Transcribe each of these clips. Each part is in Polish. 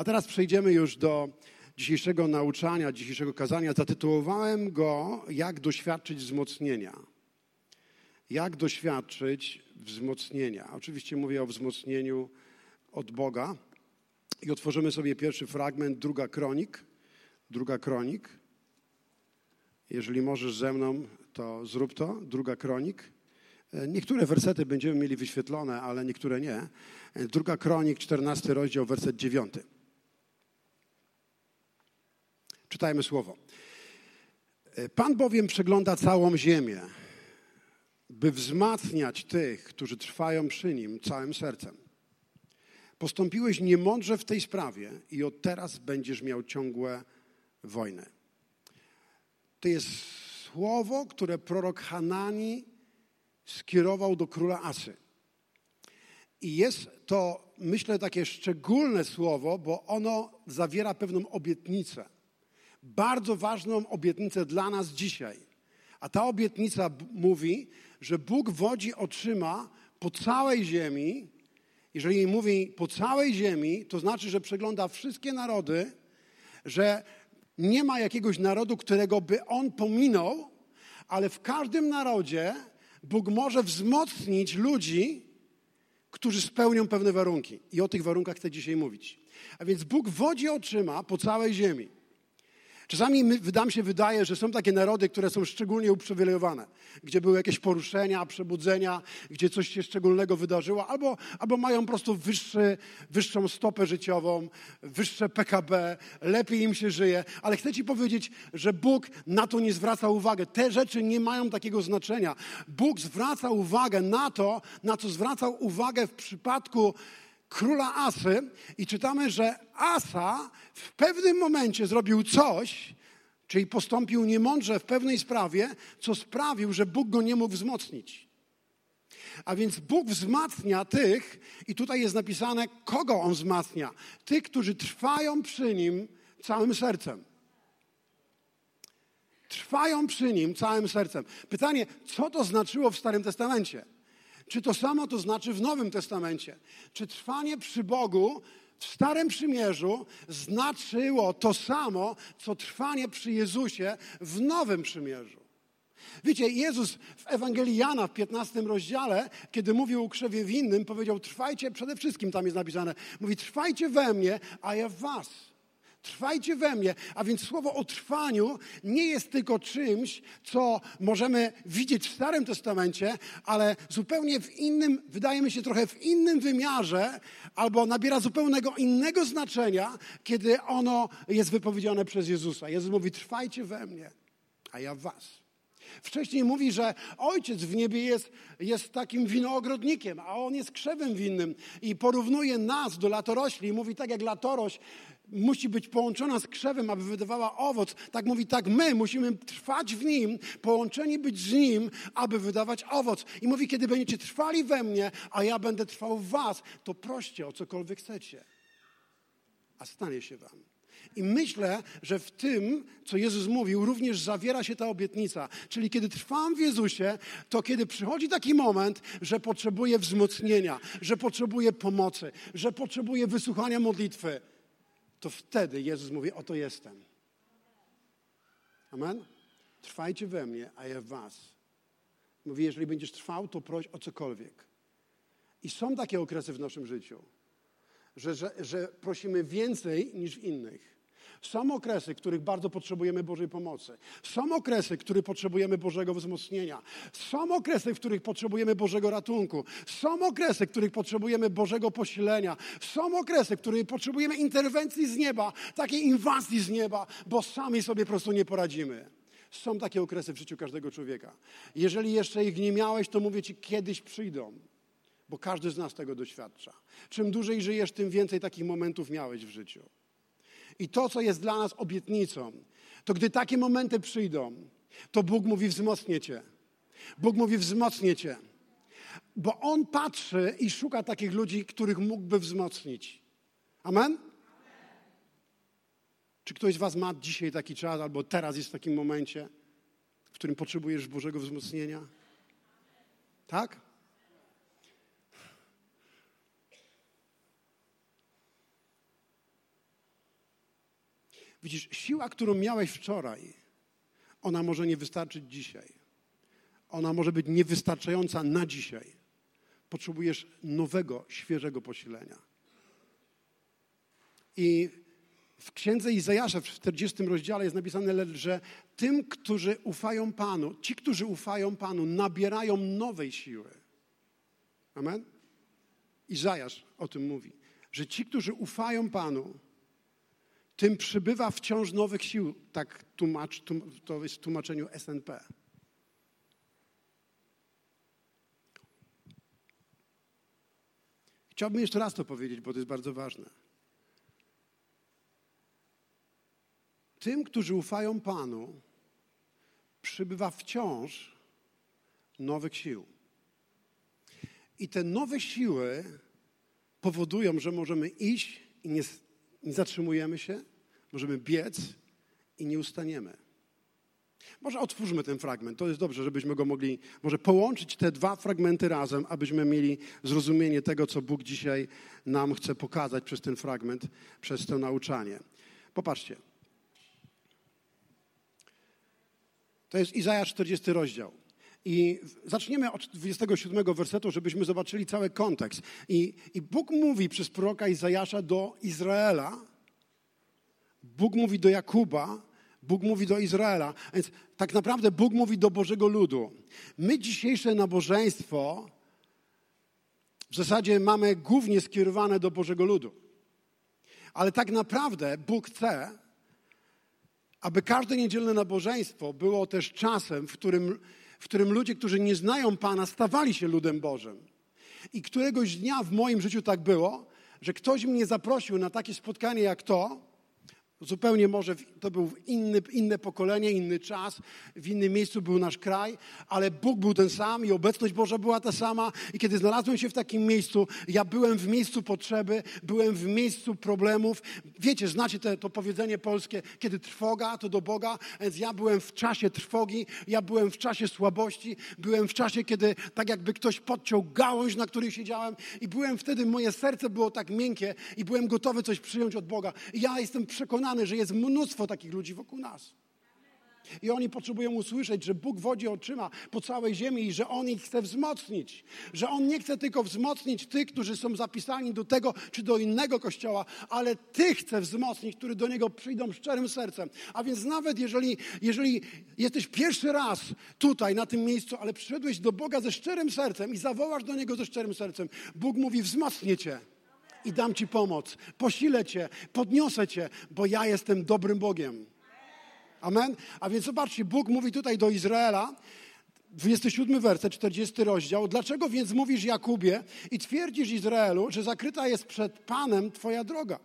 A teraz przejdziemy już do dzisiejszego nauczania, dzisiejszego kazania. Zatytułowałem go Jak doświadczyć wzmocnienia. Jak doświadczyć wzmocnienia. Oczywiście mówię o wzmocnieniu od Boga. I otworzymy sobie pierwszy fragment, druga kronik. Druga kronik. Jeżeli możesz ze mną, to zrób to. Druga kronik. Niektóre wersety będziemy mieli wyświetlone, ale niektóre nie. Druga kronik, 14 rozdział, werset 9. Czytajmy słowo. Pan bowiem przegląda całą ziemię, by wzmacniać tych, którzy trwają przy nim całym sercem. Postąpiłeś niemądrze w tej sprawie i od teraz będziesz miał ciągłe wojny. To jest słowo, które prorok Hanani skierował do króla Asy. I jest to, myślę, takie szczególne słowo, bo ono zawiera pewną obietnicę. Bardzo ważną obietnicę dla nas dzisiaj. A ta obietnica mówi, że Bóg wodzi oczyma po całej ziemi. Jeżeli mówi po całej ziemi, to znaczy, że przegląda wszystkie narody, że nie ma jakiegoś narodu, którego by on pominął, ale w każdym narodzie Bóg może wzmocnić ludzi, którzy spełnią pewne warunki. I o tych warunkach chcę dzisiaj mówić. A więc Bóg wodzi oczyma po całej ziemi. Czasami wydam się wydaje, że są takie narody, które są szczególnie uprzywilejowane, gdzie były jakieś poruszenia, przebudzenia, gdzie coś się szczególnego wydarzyło, albo, albo mają po prostu wyższy, wyższą stopę życiową, wyższe PKB, lepiej im się żyje. Ale chcę Ci powiedzieć, że Bóg na to nie zwraca uwagi. Te rzeczy nie mają takiego znaczenia. Bóg zwraca uwagę na to, na co zwracał uwagę w przypadku króla Asy i czytamy, że Asa w pewnym momencie zrobił coś, czyli postąpił niemądrze w pewnej sprawie, co sprawił, że Bóg go nie mógł wzmocnić. A więc Bóg wzmacnia tych, i tutaj jest napisane, kogo on wzmacnia? Tych, którzy trwają przy nim całym sercem. Trwają przy nim całym sercem. Pytanie, co to znaczyło w Starym Testamencie? Czy to samo to znaczy w Nowym Testamencie? Czy trwanie przy Bogu w Starym Przymierzu znaczyło to samo, co trwanie przy Jezusie w Nowym Przymierzu? Wiecie, Jezus w Ewangelii Jana w 15 rozdziale, kiedy mówił o krzewie winnym, powiedział: Trwajcie, przede wszystkim tam jest napisane, mówi: Trwajcie we mnie, a ja w Was. Trwajcie we mnie. A więc słowo o trwaniu nie jest tylko czymś, co możemy widzieć w Starym Testamencie, ale zupełnie w innym, wydaje mi się trochę w innym wymiarze, albo nabiera zupełnego innego znaczenia, kiedy ono jest wypowiedziane przez Jezusa. Jezus mówi: Trwajcie we mnie, a ja w Was. Wcześniej mówi, że ojciec w niebie jest, jest takim winoogrodnikiem, a on jest krzewem winnym i porównuje nas do latorośli i mówi tak jak latoroś musi być połączona z krzewem, aby wydawała owoc. Tak mówi, tak my musimy trwać w Nim, połączeni być z Nim, aby wydawać owoc. I mówi, kiedy będziecie trwali we mnie, a ja będę trwał w was, to proście o cokolwiek chcecie. A stanie się wam. I myślę, że w tym, co Jezus mówił, również zawiera się ta obietnica. Czyli kiedy trwam w Jezusie, to kiedy przychodzi taki moment, że potrzebuję wzmocnienia, że potrzebuję pomocy, że potrzebuję wysłuchania modlitwy, to wtedy Jezus mówi: Oto jestem. Amen? Trwajcie we mnie, a ja w Was. Mówi: Jeżeli będziesz trwał, to proś o cokolwiek. I są takie okresy w naszym życiu, że, że, że prosimy więcej niż w innych. Są okresy, których bardzo potrzebujemy Bożej pomocy. Są okresy, w których potrzebujemy Bożego wzmocnienia. Są okresy, w których potrzebujemy Bożego ratunku. Są okresy, w których potrzebujemy Bożego posilenia. Są okresy, w których potrzebujemy interwencji z nieba, takiej inwazji z nieba, bo sami sobie po prostu nie poradzimy. Są takie okresy w życiu każdego człowieka. Jeżeli jeszcze ich nie miałeś, to mówię ci, kiedyś przyjdą bo każdy z nas tego doświadcza. Czym dłużej żyjesz, tym więcej takich momentów miałeś w życiu. I to, co jest dla nas obietnicą, to gdy takie momenty przyjdą, to Bóg mówi wzmocnię cię. Bóg mówi wzmocnię cię. Bo On patrzy i szuka takich ludzi, których mógłby wzmocnić. Amen? Czy ktoś z Was ma dzisiaj taki czas, albo teraz jest w takim momencie, w którym potrzebujesz Bożego wzmocnienia? Tak? Widzisz, siła, którą miałeś wczoraj, ona może nie wystarczyć dzisiaj. Ona może być niewystarczająca na dzisiaj. Potrzebujesz nowego, świeżego posilenia. I w księdze Izajasza w 40 rozdziale jest napisane, że tym, którzy ufają Panu, ci, którzy ufają Panu, nabierają nowej siły. Amen? Izajasz o tym mówi, że ci, którzy ufają Panu, tym przybywa wciąż nowych sił. Tak tłumacz, to jest w tłumaczeniu SNP. Chciałbym jeszcze raz to powiedzieć, bo to jest bardzo ważne. Tym, którzy ufają Panu, przybywa wciąż nowych sił. I te nowe siły powodują, że możemy iść i nie, nie zatrzymujemy się, możemy biec i nie ustaniemy. Może otwórzmy ten fragment. To jest dobrze, żebyśmy go mogli może połączyć te dwa fragmenty razem, abyśmy mieli zrozumienie tego, co Bóg dzisiaj nam chce pokazać przez ten fragment, przez to nauczanie. Popatrzcie. To jest Izajasz 40 rozdział. I zaczniemy od 27 wersetu, żebyśmy zobaczyli cały kontekst. I, I Bóg mówi przez proroka Izajasza do Izraela, Bóg mówi do Jakuba, Bóg mówi do Izraela. Więc tak naprawdę Bóg mówi do Bożego ludu. My dzisiejsze nabożeństwo w zasadzie mamy głównie skierowane do Bożego ludu. Ale tak naprawdę Bóg chce, aby każde niedzielne nabożeństwo było też czasem, w którym, w którym ludzie, którzy nie znają Pana, stawali się ludem Bożym. I któregoś dnia w moim życiu tak było, że ktoś mnie zaprosił na takie spotkanie jak to, Zupełnie może to był inny, inne pokolenie, inny czas, w innym miejscu był nasz kraj, ale Bóg był ten sam i obecność Boża była ta sama. I kiedy znalazłem się w takim miejscu, ja byłem w miejscu potrzeby, byłem w miejscu problemów. Wiecie, znacie te, to powiedzenie polskie, kiedy trwoga, to do Boga, więc ja byłem w czasie trwogi, ja byłem w czasie słabości, byłem w czasie, kiedy tak jakby ktoś podciął gałąź, na której siedziałem i byłem wtedy, moje serce było tak miękkie i byłem gotowy coś przyjąć od Boga. I ja jestem przekonany, przekonany, że jest mnóstwo takich ludzi wokół nas. I oni potrzebują usłyszeć, że Bóg wodzi oczyma po całej ziemi i że On ich chce wzmocnić. Że On nie chce tylko wzmocnić tych, którzy są zapisani do tego czy do innego kościoła, ale tych chce wzmocnić, którzy do Niego przyjdą szczerym sercem. A więc nawet jeżeli, jeżeli jesteś pierwszy raz tutaj, na tym miejscu, ale przyszedłeś do Boga ze szczerym sercem i zawołasz do Niego ze szczerym sercem, Bóg mówi, wzmocnię Cię i dam Ci pomoc. Posilę Cię, podniosę Cię, bo ja jestem dobrym Bogiem. Amen? A więc zobaczcie, Bóg mówi tutaj do Izraela, 27 werset, 40 rozdział. Dlaczego więc mówisz Jakubie i twierdzisz Izraelu, że zakryta jest przed Panem Twoja droga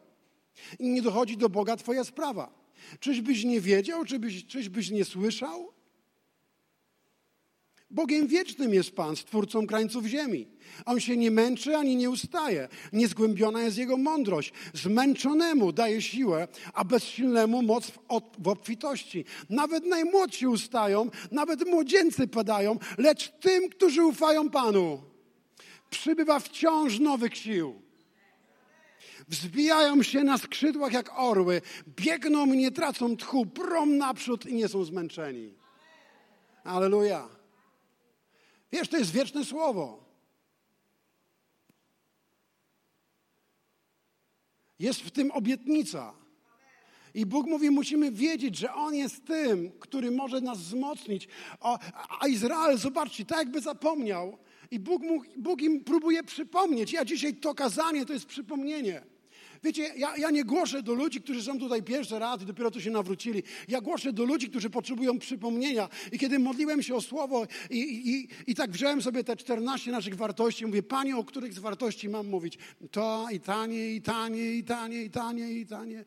i nie dochodzi do Boga Twoja sprawa? Czyżbyś nie wiedział, czyżbyś, czyżbyś nie słyszał? Bogiem wiecznym jest Pan, stwórcą krańców ziemi. On się nie męczy ani nie ustaje. Niezgłębiona jest jego mądrość. Zmęczonemu daje siłę, a bezsilnemu moc w, obfitości. Nawet najmłodsi ustają, nawet młodzieńcy padają, lecz tym, którzy ufają Panu, przybywa wciąż nowych sił. Wzbijają się na skrzydłach jak orły, biegną nie tracą tchu, prom naprzód i nie są zmęczeni. Aleluja. Wiesz, to jest wieczne słowo. Jest w tym obietnica. I Bóg mówi, musimy wiedzieć, że On jest tym, który może nas wzmocnić. a Izrael, zobaczcie, tak jakby zapomniał. I Bóg, mu, Bóg im próbuje przypomnieć. Ja dzisiaj to kazanie to jest przypomnienie. Wiecie, ja, ja, nie głoszę do ludzi, którzy są tutaj pierwszy raz i dopiero tu się nawrócili. Ja głoszę do ludzi, którzy potrzebują przypomnienia. I kiedy modliłem się o słowo i, i, i tak wziąłem sobie te 14 naszych wartości, mówię, Panie, o których z wartości mam mówić? To i tanie, i tanie, i tanie, i tanie, i tanie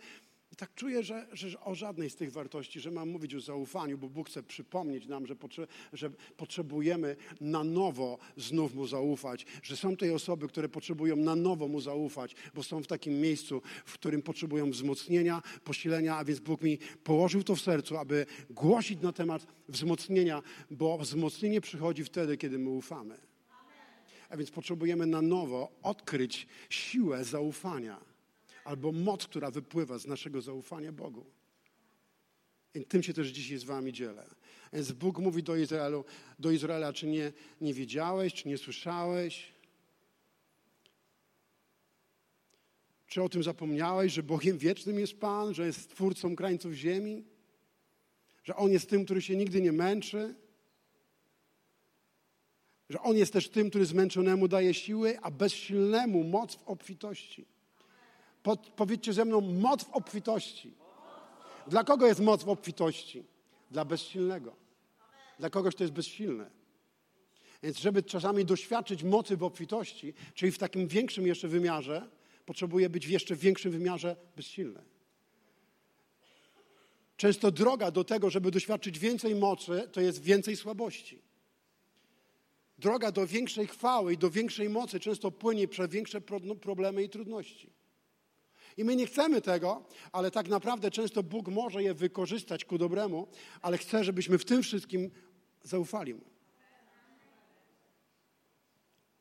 tak czuję, że, że, o żadnej z tych wartości, że mam mówić o zaufaniu, bo Bóg chce przypomnieć nam, że, potrze, że potrzebujemy na nowo znów Mu zaufać, że są tej osoby, które potrzebują na nowo Mu zaufać, bo są w takim miejscu, w którym potrzebują wzmocnienia, posilenia, a więc Bóg mi położył to w sercu, aby głosić na temat wzmocnienia, bo wzmocnienie przychodzi wtedy, kiedy my ufamy. A więc potrzebujemy na nowo odkryć siłę zaufania albo moc, która wypływa z naszego zaufania Bogu. I tym się też dzisiaj z wami dzielę. Więc Bóg mówi do, Izraelu, do Izraela, czy nie, nie wiedziałeś, czy nie słyszałeś? Czy o tym zapomniałeś, że Bogiem wiecznym jest Pan, że jest twórcą krańców ziemi? Że On jest tym, który się nigdy nie męczy? Że On jest też tym, który zmęczonemu daje siły, a bezsilnemu moc w obfitości. Pod, powiedzcie ze mną, moc w obfitości. Dla kogo jest moc w obfitości? Dla bezsilnego. Dla kogoś to jest bezsilne. Więc żeby czasami doświadczyć mocy w obfitości, czyli w takim większym jeszcze wymiarze, potrzebuje być w jeszcze większym wymiarze bezsilny. Często droga do tego, żeby doświadczyć więcej mocy, to jest więcej słabości. Droga do większej chwały i do większej mocy często płynie przez większe problemy i trudności. I my nie chcemy tego, ale tak naprawdę często Bóg może je wykorzystać ku dobremu, ale chce, żebyśmy w tym wszystkim zaufali Mu.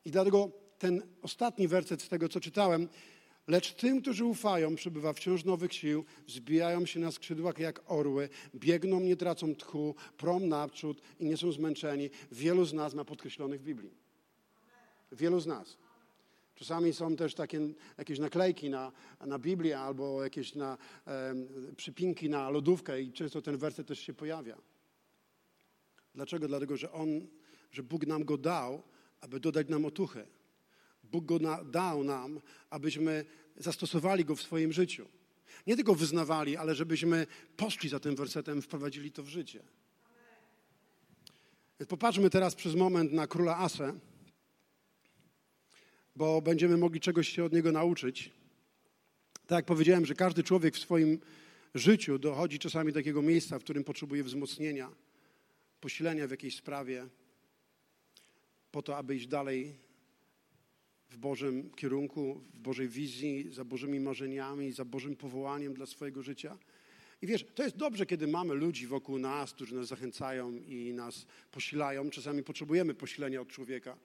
I dlatego ten ostatni werset z tego, co czytałem, Lecz tym, którzy ufają, przybywa wciąż nowych sił, wzbijają się na skrzydłach jak orły, biegną, nie tracą tchu, prom naprzód i nie są zmęczeni. Wielu z nas ma podkreślonych w Biblii. Wielu z nas. Czasami są też takie jakieś naklejki na, na Biblię albo jakieś na, e, przypinki na lodówkę i często ten werset też się pojawia. Dlaczego? Dlatego, że On, że Bóg nam go dał, aby dodać nam otuchy. Bóg go na, dał nam, abyśmy zastosowali go w swoim życiu. Nie tylko wyznawali, ale żebyśmy poszli za tym wersetem, wprowadzili to w życie. Popatrzmy teraz przez moment na króla Asę, bo będziemy mogli czegoś się od niego nauczyć. Tak jak powiedziałem, że każdy człowiek w swoim życiu dochodzi czasami do takiego miejsca, w którym potrzebuje wzmocnienia, posilenia w jakiejś sprawie, po to, aby iść dalej w Bożym kierunku, w Bożej wizji, za Bożymi marzeniami, za Bożym powołaniem dla swojego życia. I wiesz, to jest dobrze, kiedy mamy ludzi wokół nas, którzy nas zachęcają i nas posilają. Czasami potrzebujemy posilenia od człowieka.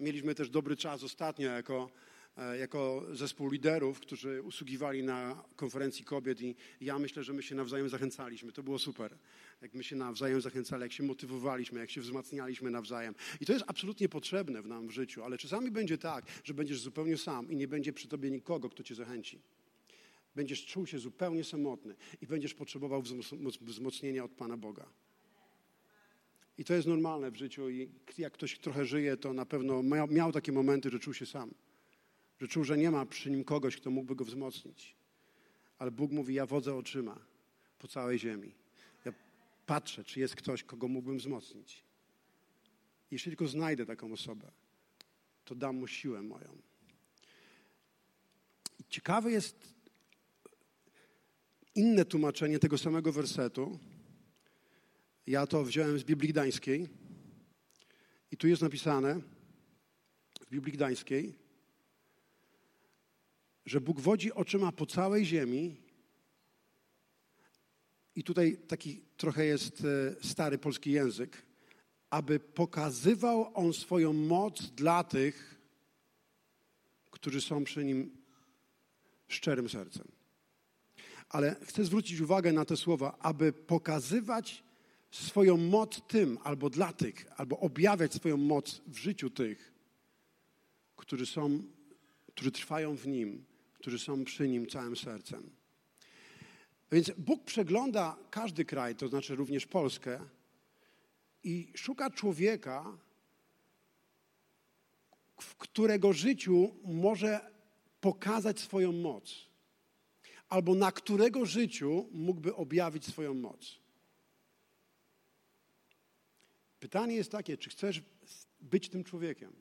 Mieliśmy też dobry czas ostatnio jako E, jako zespół liderów, którzy usługiwali na konferencji kobiet i ja myślę, że my się nawzajem zachęcaliśmy. To było super. Jak my się nawzajem zachęcali, jak się motywowaliśmy, jak się wzmacnialiśmy nawzajem. I to jest absolutnie potrzebne w nam w życiu, ale czasami będzie tak, że będziesz zupełnie sam i nie będzie przy tobie nikogo, kto cię zachęci. Będziesz czuł się zupełnie samotny i będziesz potrzebował wzmocnienia od Pana Boga. I to jest normalne w życiu i jak ktoś trochę żyje, to na pewno miał, miał takie momenty, że czuł się sam że czuł, że nie ma przy nim kogoś, kto mógłby go wzmocnić. Ale Bóg mówi: Ja wodzę oczyma po całej ziemi. Ja patrzę, czy jest ktoś, kogo mógłbym wzmocnić. Jeśli tylko znajdę taką osobę, to dam mu siłę moją. I ciekawe jest inne tłumaczenie tego samego wersetu. Ja to wziąłem z Biblii Gdańskiej. I tu jest napisane w Biblii Gdańskiej, że Bóg wodzi oczyma po całej ziemi. I tutaj taki trochę jest e, stary polski język, aby pokazywał on swoją moc dla tych, którzy są przy nim szczerym sercem. Ale chcę zwrócić uwagę na te słowa, aby pokazywać swoją moc tym, albo dla tych, albo objawiać swoją moc w życiu tych, którzy są, którzy trwają w nim którzy są przy Nim całym sercem. Więc Bóg przegląda każdy kraj, to znaczy również Polskę, i szuka człowieka, w którego życiu może pokazać swoją moc, albo na którego życiu mógłby objawić swoją moc. Pytanie jest takie, czy chcesz być tym człowiekiem?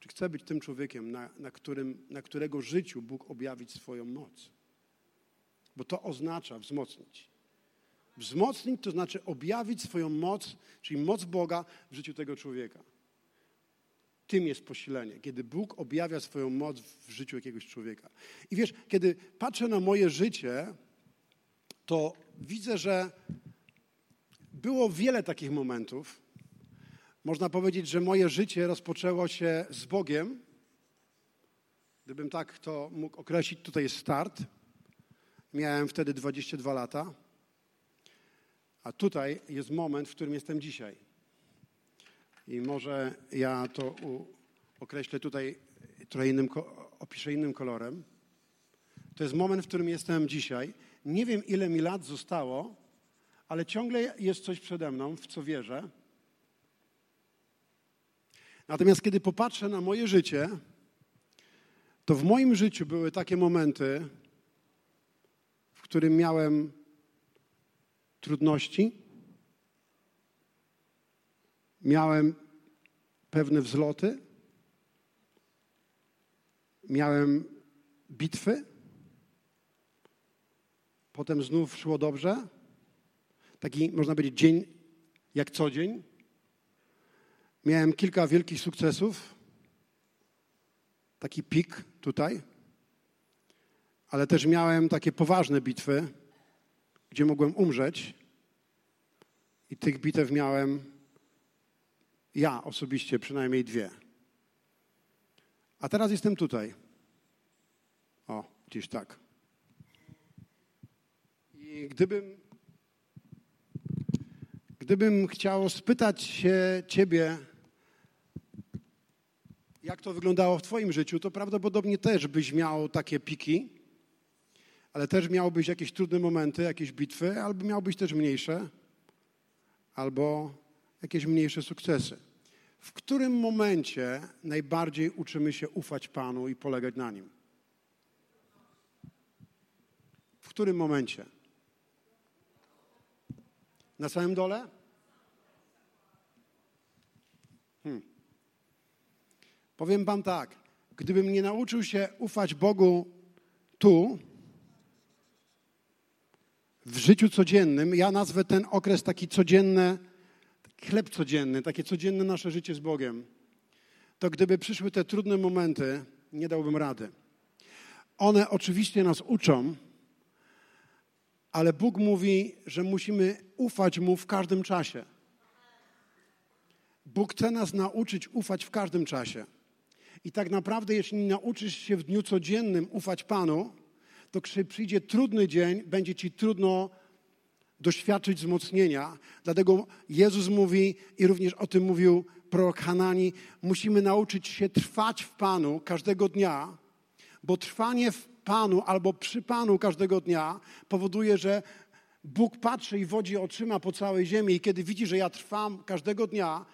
Czy chcę być tym człowiekiem, na, na, którym, na którego życiu Bóg objawić swoją moc? Bo to oznacza wzmocnić. Wzmocnić to znaczy objawić swoją moc, czyli moc Boga w życiu tego człowieka. Tym jest posilenie, kiedy Bóg objawia swoją moc w życiu jakiegoś człowieka. I wiesz, kiedy patrzę na moje życie, to widzę, że było wiele takich momentów, można powiedzieć, że moje życie rozpoczęło się z Bogiem. Gdybym tak to mógł określić, tutaj jest start. Miałem wtedy 22 lata. A tutaj jest moment, w którym jestem dzisiaj. I może ja to określę tutaj trochę innym, opiszę innym kolorem. To jest moment, w którym jestem dzisiaj. Nie wiem, ile mi lat zostało, ale ciągle jest coś przede mną, w co wierzę. Natomiast kiedy popatrzę na moje życie, to w moim życiu były takie momenty, w którym miałem trudności, miałem pewne wzloty, miałem bitwy, potem znów szło dobrze. Taki, można powiedzieć, dzień jak co dzień. Miałem kilka wielkich sukcesów. Taki pik tutaj. Ale też miałem takie poważne bitwy, gdzie mogłem umrzeć. I tych bitew miałem ja osobiście przynajmniej dwie. A teraz jestem tutaj. O, gdzieś tak. I gdybym, gdybym chciał spytać się Ciebie, jak to wyglądało w Twoim życiu, to prawdopodobnie też byś miał takie piki, ale też miałbyś jakieś trudne momenty, jakieś bitwy, albo miałbyś też mniejsze, albo jakieś mniejsze sukcesy. W którym momencie najbardziej uczymy się ufać Panu i polegać na Nim? W którym momencie? Na samym dole? Hmm. Powiem Wam tak. Gdybym nie nauczył się ufać Bogu tu, w życiu codziennym, ja nazwę ten okres taki codzienny, chleb codzienny, takie codzienne nasze życie z Bogiem, to gdyby przyszły te trudne momenty, nie dałbym rady. One oczywiście nas uczą, ale Bóg mówi, że musimy ufać Mu w każdym czasie. Bóg chce nas nauczyć ufać w każdym czasie. I tak naprawdę, jeśli nauczysz się w dniu codziennym ufać Panu, to gdy przyjdzie trudny dzień, będzie ci trudno doświadczyć wzmocnienia. Dlatego Jezus mówi, i również o tym mówił prorok Hanani, musimy nauczyć się trwać w Panu każdego dnia, bo trwanie w Panu albo przy Panu każdego dnia powoduje, że Bóg patrzy i wodzi oczyma po całej ziemi i kiedy widzi, że ja trwam każdego dnia,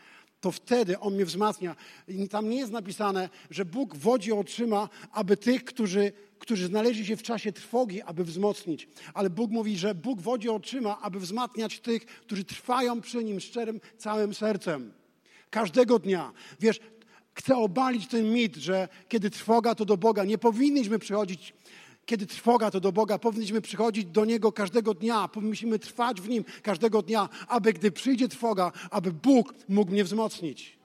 to wtedy On mnie wzmacnia. I tam nie jest napisane, że Bóg wodzi oczyma, aby tych, którzy, którzy znaleźli się w czasie trwogi, aby wzmocnić. Ale Bóg mówi, że Bóg wodzi oczyma, aby wzmacniać tych, którzy trwają przy Nim szczerym, całym sercem. Każdego dnia. Wiesz, chcę obalić ten mit, że kiedy trwoga, to do Boga. Nie powinniśmy przychodzić kiedy trwoga, to do Boga powinniśmy przychodzić do Niego każdego dnia, powinniśmy trwać w Nim każdego dnia, aby gdy przyjdzie trwoga, aby Bóg mógł mnie wzmocnić.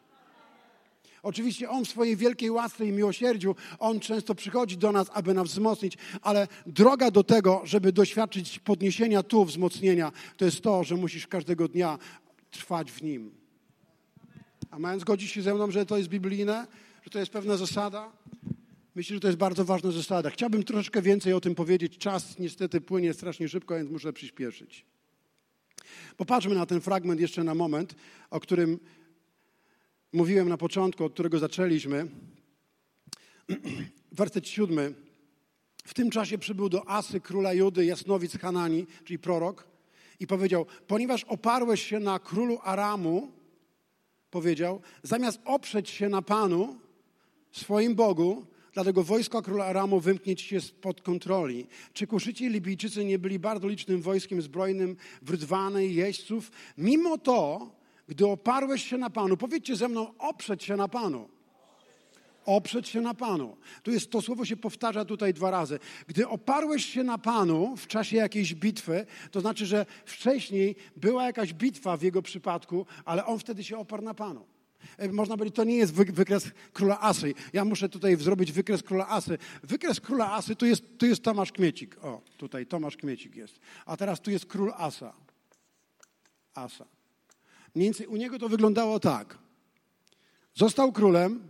Oczywiście On w swojej wielkiej łasce i miłosierdziu, On często przychodzi do nas, aby nas wzmocnić, ale droga do tego, żeby doświadczyć podniesienia tu, wzmocnienia, to jest to, że musisz każdego dnia trwać w Nim. A mając zgodzić się ze mną, że to jest biblijne, że to jest pewna zasada? Myślę, że to jest bardzo ważna zasada. Chciałbym troszeczkę więcej o tym powiedzieć. Czas niestety płynie strasznie szybko, więc muszę przyspieszyć. Popatrzmy na ten fragment jeszcze na moment, o którym mówiłem na początku, od którego zaczęliśmy. Werset siódmy. W tym czasie przybył do Asy, króla Judy, jasnowic Hanani, czyli prorok, i powiedział: Ponieważ oparłeś się na królu Aramu, powiedział, zamiast oprzeć się na Panu, swoim Bogu, Dlatego wojsko króla Aramu wymknie ci się spod kontroli. Czy kuszyci Libijczycy nie byli bardzo licznym wojskiem zbrojnym w jeźdźców? Mimo to, gdy oparłeś się na Panu, powiedzcie ze mną, oprzeć się na Panu. Oprzeć się na Panu. Tu jest, to słowo się powtarza tutaj dwa razy. Gdy oparłeś się na Panu w czasie jakiejś bitwy, to znaczy, że wcześniej była jakaś bitwa w jego przypadku, ale on wtedy się oparł na Panu. E, można powiedzieć, to nie jest wykres króla Asy. Ja muszę tutaj zrobić wykres króla Asy. Wykres króla Asy tu jest, tu jest Tomasz Kmiecik. O, tutaj Tomasz Kmiecik jest. A teraz tu jest król Asa. Asa. Mniej więcej u niego to wyglądało tak. Został królem,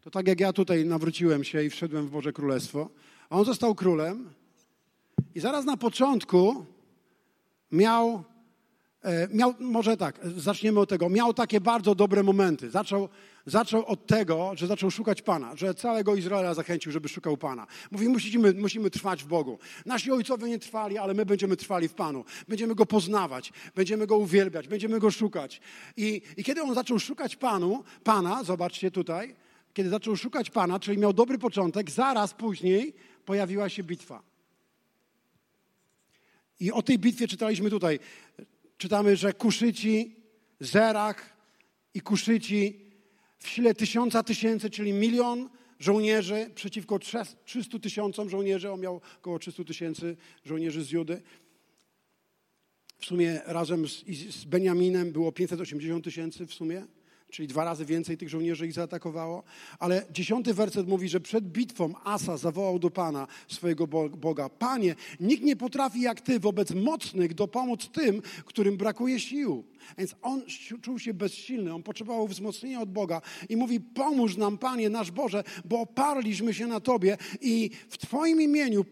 to tak jak ja tutaj nawróciłem się i wszedłem w Boże Królestwo. A on został królem i zaraz na początku miał miał, może tak, zaczniemy od tego. Miał takie bardzo dobre momenty. Zaczął, zaczął od tego, że zaczął szukać Pana, że całego Izraela zachęcił, żeby szukał Pana. Mówi, musimy, musimy trwać w Bogu. Nasi ojcowie nie trwali, ale my będziemy trwali w Panu. Będziemy Go poznawać, będziemy Go uwielbiać, będziemy Go szukać. I, i kiedy on zaczął szukać Panu, Pana, zobaczcie tutaj, kiedy zaczął szukać Pana, czyli miał dobry początek, zaraz później pojawiła się bitwa. I o tej bitwie czytaliśmy tutaj czytamy, że Kuszyci, Zerach i Kuszyci w sile tysiąca tysięcy, czyli milion żołnierzy przeciwko 300 tysiącom żołnierzy, on miał około 300 tysięcy żołnierzy z Judy. W sumie razem z, z Beniaminem było 580 tysięcy w sumie czyli dwa razy więcej tych żołnierzy ich zaatakowało. Ale dziesiąty werset mówi, że przed bitwą Asa zawołał do Pana swojego Boga: Panie, nikt nie potrafi jak Ty wobec mocnych dopomóc tym, którym brakuje sił. Więc on czuł się bezsilny, on potrzebował wzmocnienia od Boga i mówi: Pomóż nam, Panie, nasz Boże, bo oparliśmy się na Tobie i w Twoim imieniu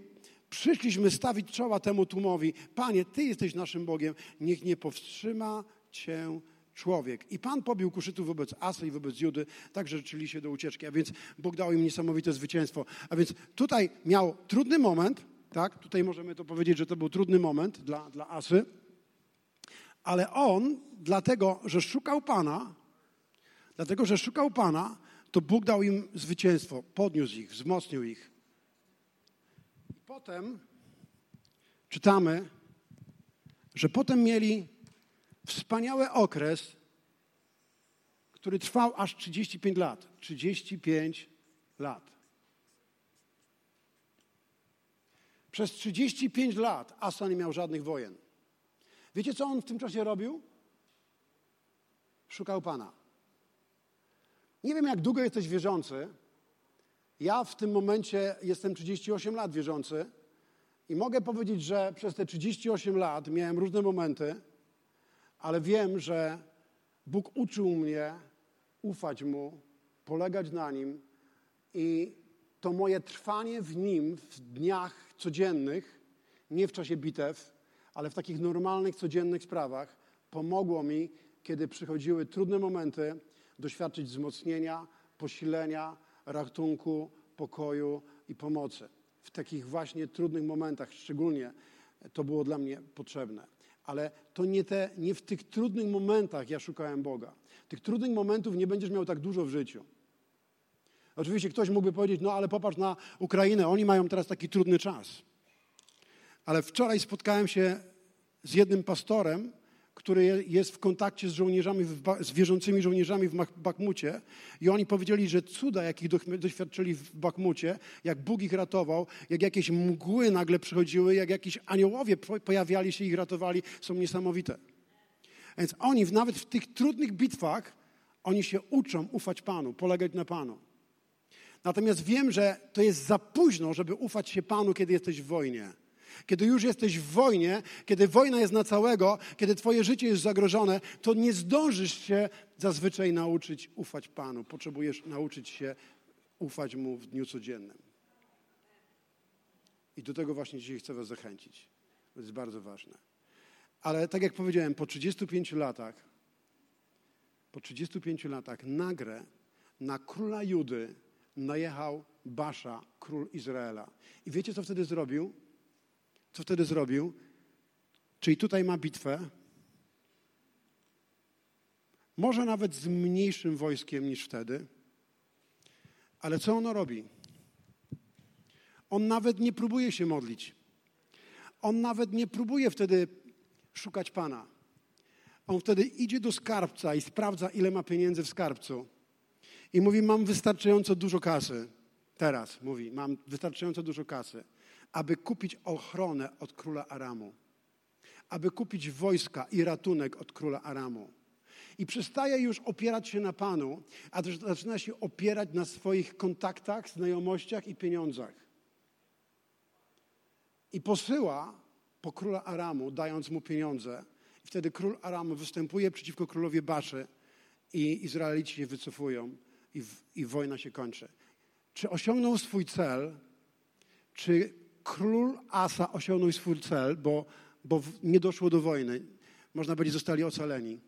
przyszliśmy stawić czoła temu tłumowi. Panie, Ty jesteś naszym Bogiem, niech nie powstrzyma Cię człowiek. I Pan pobił kuszytów wobec Asy i wobec Judy, tak że życzyli się do ucieczki. A więc Bóg dał im niesamowite zwycięstwo. A więc tutaj miał trudny moment, tak? Tutaj możemy to powiedzieć, że to był trudny moment dla, dla Asy, ale on, dlatego, że szukał Pana, dlatego, że szukał Pana, to Bóg dał im zwycięstwo, podniósł ich, wzmocnił ich. Potem czytamy, że potem mieli wspaniały okres, który trwał aż 35 lat. 35 lat. Przez 35 lat Asa nie miał żadnych wojen. Wiecie, co on w tym czasie robił? Szukał Pana. Nie wiem, jak długo jesteś wierzący. Ja w tym momencie jestem 38 lat wierzący i mogę powiedzieć, że przez te 38 lat miałem różne momenty, ale wiem, że Bóg uczył mnie ufać Mu, polegać na Nim i to moje trwanie w Nim w dniach codziennych, nie w czasie bitew, ale w takich normalnych, codziennych sprawach, pomogło mi, kiedy przychodziły trudne momenty, doświadczyć wzmocnienia, posilenia, ratunku, pokoju i pomocy. W takich właśnie trudnych momentach szczególnie to było dla mnie potrzebne ale to nie, te, nie w tych trudnych momentach ja szukałem Boga. Tych trudnych momentów nie będziesz miał tak dużo w życiu. Oczywiście ktoś mógłby powiedzieć, no ale popatrz na Ukrainę, oni mają teraz taki trudny czas. Ale wczoraj spotkałem się z jednym pastorem, który jest w kontakcie z żołnierzami, z wierzącymi żołnierzami w Bakmucie i oni powiedzieli, że cuda, jakich doświadczyli w Bakmucie, jak Bóg ich ratował, jak jakieś mgły nagle przychodziły, jak jakieś aniołowie pojawiali się i ich ratowali, są niesamowite. Więc oni nawet w tych trudnych bitwach, oni się uczą ufać Panu, polegać na Panu. Natomiast wiem, że to jest za późno, żeby ufać się Panu, kiedy jesteś w wojnie. Kiedy już jesteś w wojnie, kiedy wojna jest na całego, kiedy twoje życie jest zagrożone, to nie zdążysz się zazwyczaj nauczyć ufać Panu. Potrzebujesz nauczyć się ufać Mu w dniu codziennym. I do tego właśnie dzisiaj chcę Was zachęcić. To jest bardzo ważne. Ale tak jak powiedziałem, po 35 latach, po 35 latach nagle na króla Judy najechał Basza, król Izraela. I wiecie, co wtedy zrobił? Co wtedy zrobił? Czyli tutaj ma bitwę, może nawet z mniejszym wojskiem niż wtedy, ale co ono robi? On nawet nie próbuje się modlić. On nawet nie próbuje wtedy szukać Pana. On wtedy idzie do skarbca i sprawdza, ile ma pieniędzy w skarbcu. I mówi: Mam wystarczająco dużo kasy. Teraz mówi: Mam wystarczająco dużo kasy aby kupić ochronę od króla Aramu, aby kupić wojska i ratunek od króla Aramu. I przestaje już opierać się na Panu, a też zaczyna się opierać na swoich kontaktach, znajomościach i pieniądzach. I posyła po króla Aramu, dając mu pieniądze. I wtedy król Aramu występuje przeciwko królowi Baszy i Izraelici się wycofują i, w, i wojna się kończy. Czy osiągnął swój cel? Czy król Asa osiągnął swój cel, bo, bo nie doszło do wojny. można powiedzieć, zostali ocaleni.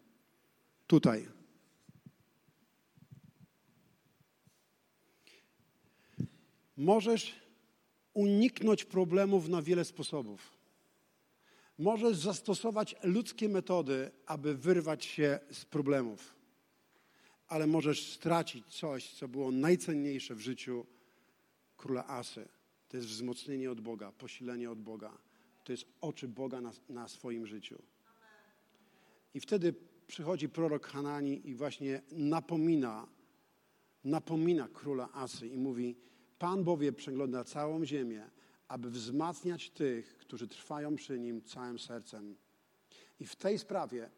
Tutaj. Możesz uniknąć problemów na wiele sposobów. Możesz zastosować ludzkie metody, aby wyrwać się z problemów, ale możesz stracić coś, co było najcenniejsze w życiu króla Asy. To jest wzmocnienie od Boga, posilenie od Boga. To jest oczy Boga na, na swoim życiu. I wtedy przychodzi prorok Hanani i właśnie napomina, napomina króla Asy i mówi: Pan bowiem przegląda całą ziemię, aby wzmacniać tych, którzy trwają przy nim całym sercem. I w tej sprawie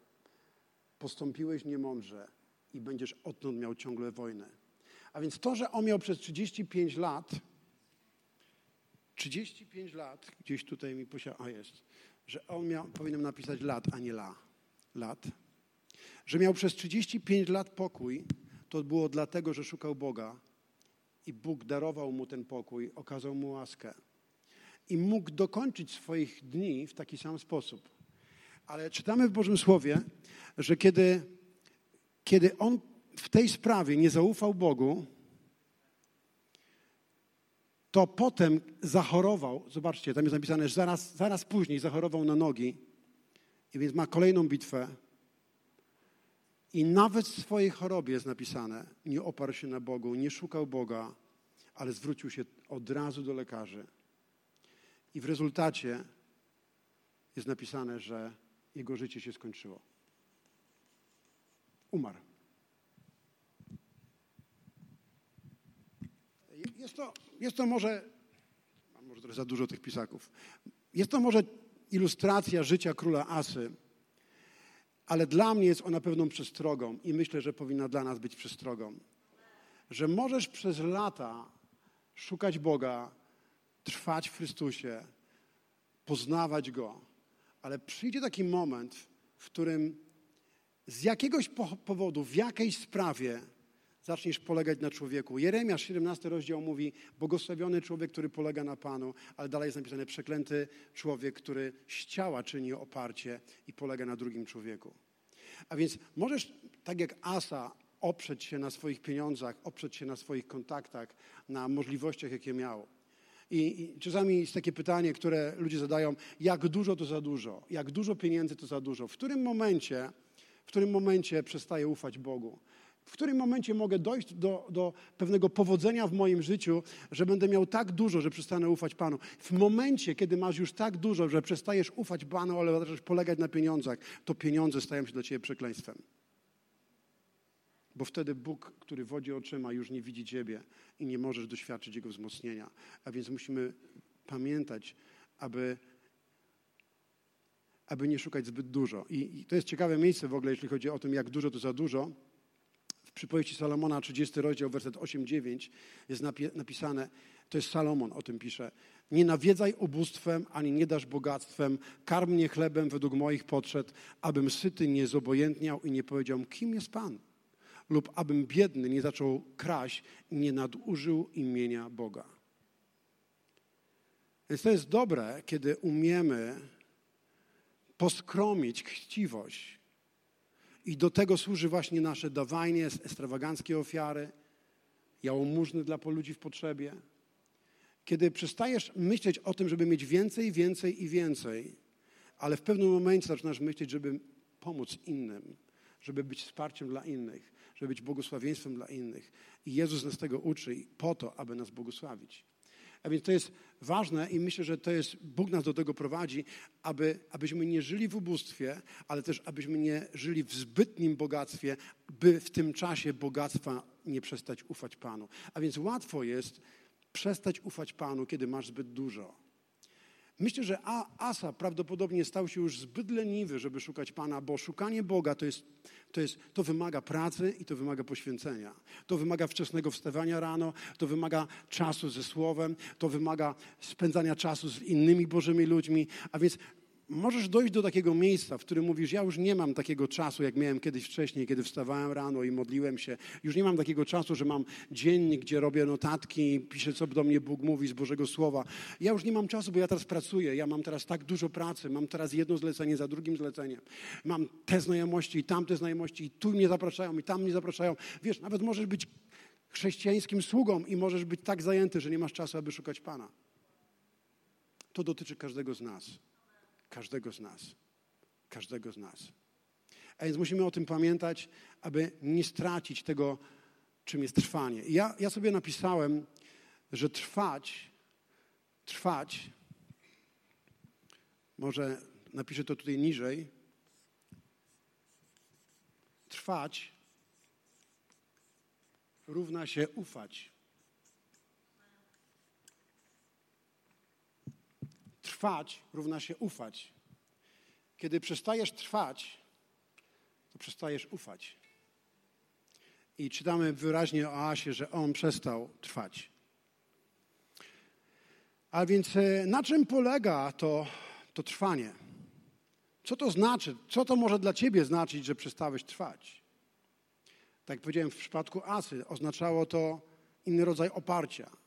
postąpiłeś niemądrze i będziesz odtąd miał ciągle wojnę. A więc to, że on miał przez 35 lat, 35 lat, gdzieś tutaj mi posiada, a jest, że on miał, powinienem napisać lat, a nie la, lat, że miał przez 35 lat pokój, to było dlatego, że szukał Boga i Bóg darował mu ten pokój, okazał mu łaskę i mógł dokończyć swoich dni w taki sam sposób. Ale czytamy w Bożym Słowie, że kiedy, kiedy on w tej sprawie nie zaufał Bogu, to potem zachorował, zobaczcie, tam jest napisane, że zaraz, zaraz później zachorował na nogi, i więc ma kolejną bitwę. I nawet w swojej chorobie jest napisane, nie oparł się na Bogu, nie szukał Boga, ale zwrócił się od razu do lekarzy. I w rezultacie jest napisane, że jego życie się skończyło. Umarł. Jest to, jest to może, mam może trochę za dużo tych pisaków, jest to może ilustracja życia króla Asy, ale dla mnie jest ona pewną przestrogą i myślę, że powinna dla nas być przestrogą. Że możesz przez lata szukać Boga, trwać w Chrystusie, poznawać Go, ale przyjdzie taki moment, w którym z jakiegoś powodu, w jakiejś sprawie zaczniesz polegać na człowieku. Jeremiasz 17 rozdział mówi, błogosławiony człowiek, który polega na Panu, ale dalej jest napisane, przeklęty człowiek, który z ciała czyni oparcie i polega na drugim człowieku. A więc możesz, tak jak Asa, oprzeć się na swoich pieniądzach, oprzeć się na swoich kontaktach, na możliwościach, jakie miał. I, I, czasami jest takie pytanie, które ludzie zadają, jak dużo to za dużo, jak dużo pieniędzy to za dużo. W którym momencie, w którym momencie przestaję ufać Bogu? W którym momencie mogę dojść do, do pewnego powodzenia w moim życiu, że będę miał tak dużo, że przestanę ufać Panu? W momencie, kiedy masz już tak dużo, że przestajesz ufać Panu, ale zaczynasz polegać na pieniądzach, to pieniądze stają się dla Ciebie przekleństwem. Bo wtedy Bóg, który wodzi oczyma, już nie widzi Ciebie i nie możesz doświadczyć Jego wzmocnienia. A więc musimy pamiętać, aby, aby nie szukać zbyt dużo. I, I to jest ciekawe miejsce w ogóle, jeśli chodzi o to, jak dużo to za dużo. Przypowieści Salomona, 30 rozdział, werset 8-9 jest napisane, to jest Salomon, o tym pisze. Nie nawiedzaj ubóstwem, ani nie dasz bogactwem. Karm mnie chlebem według moich potrzeb, abym syty nie zobojętniał i nie powiedział, kim jest Pan? lub abym biedny nie zaczął kraść i nie nadużył imienia Boga. Więc to jest dobre, kiedy umiemy poskromić chciwość. I do tego służy właśnie nasze dawanie, ekstrawaganckie ofiary, jałmużny dla ludzi w potrzebie. Kiedy przestajesz myśleć o tym, żeby mieć więcej, więcej i więcej, ale w pewnym momencie zaczynasz myśleć, żeby pomóc innym, żeby być wsparciem dla innych, żeby być błogosławieństwem dla innych. I Jezus nas tego uczy po to, aby nas błogosławić. A więc to jest ważne i myślę, że to jest, Bóg nas do tego prowadzi, aby, abyśmy nie żyli w ubóstwie, ale też abyśmy nie żyli w zbytnim bogactwie, by w tym czasie bogactwa nie przestać ufać Panu. A więc łatwo jest przestać ufać Panu, kiedy masz zbyt dużo. Myślę, że Asa prawdopodobnie stał się już zbyt leniwy, żeby szukać Pana, bo szukanie Boga to, jest, to, jest, to wymaga pracy i to wymaga poświęcenia. To wymaga wczesnego wstawania rano, to wymaga czasu ze Słowem, to wymaga spędzania czasu z innymi Bożymi ludźmi, a więc możesz dojść do takiego miejsca, w którym mówisz, ja już nie mam takiego czasu, jak miałem kiedyś wcześniej, kiedy wstawałem rano i modliłem się. Już nie mam takiego czasu, że mam dziennik, gdzie robię notatki, piszę, co do mnie Bóg mówi z Bożego Słowa. Ja już nie mam czasu, bo ja teraz pracuję, ja mam teraz tak dużo pracy, mam teraz jedno zlecenie za drugim zleceniem. Mam te znajomości i tamte znajomości i tu mnie zapraszają i tam mnie zapraszają. Wiesz, nawet możesz być chrześcijańskim sługą i możesz być tak zajęty, że nie masz czasu, aby szukać Pana. To dotyczy każdego z nas. Każdego z nas. Każdego z nas. A więc musimy o tym pamiętać, aby nie stracić tego, czym jest trwanie. ja, ja sobie napisałem, że trwać, trwać, może napiszę to tutaj niżej, trwać równa się ufać. Trwać równa się ufać. Kiedy przestajesz trwać, to przestajesz ufać. I czytamy wyraźnie o Asie, że on przestał trwać. A więc e, na czym polega to, to trwanie? Co to znaczy? Co to może dla ciebie znaczyć, że przestałeś trwać? Tak jak powiedziałem, w przypadku Asy oznaczało to inny rodzaj oparcia.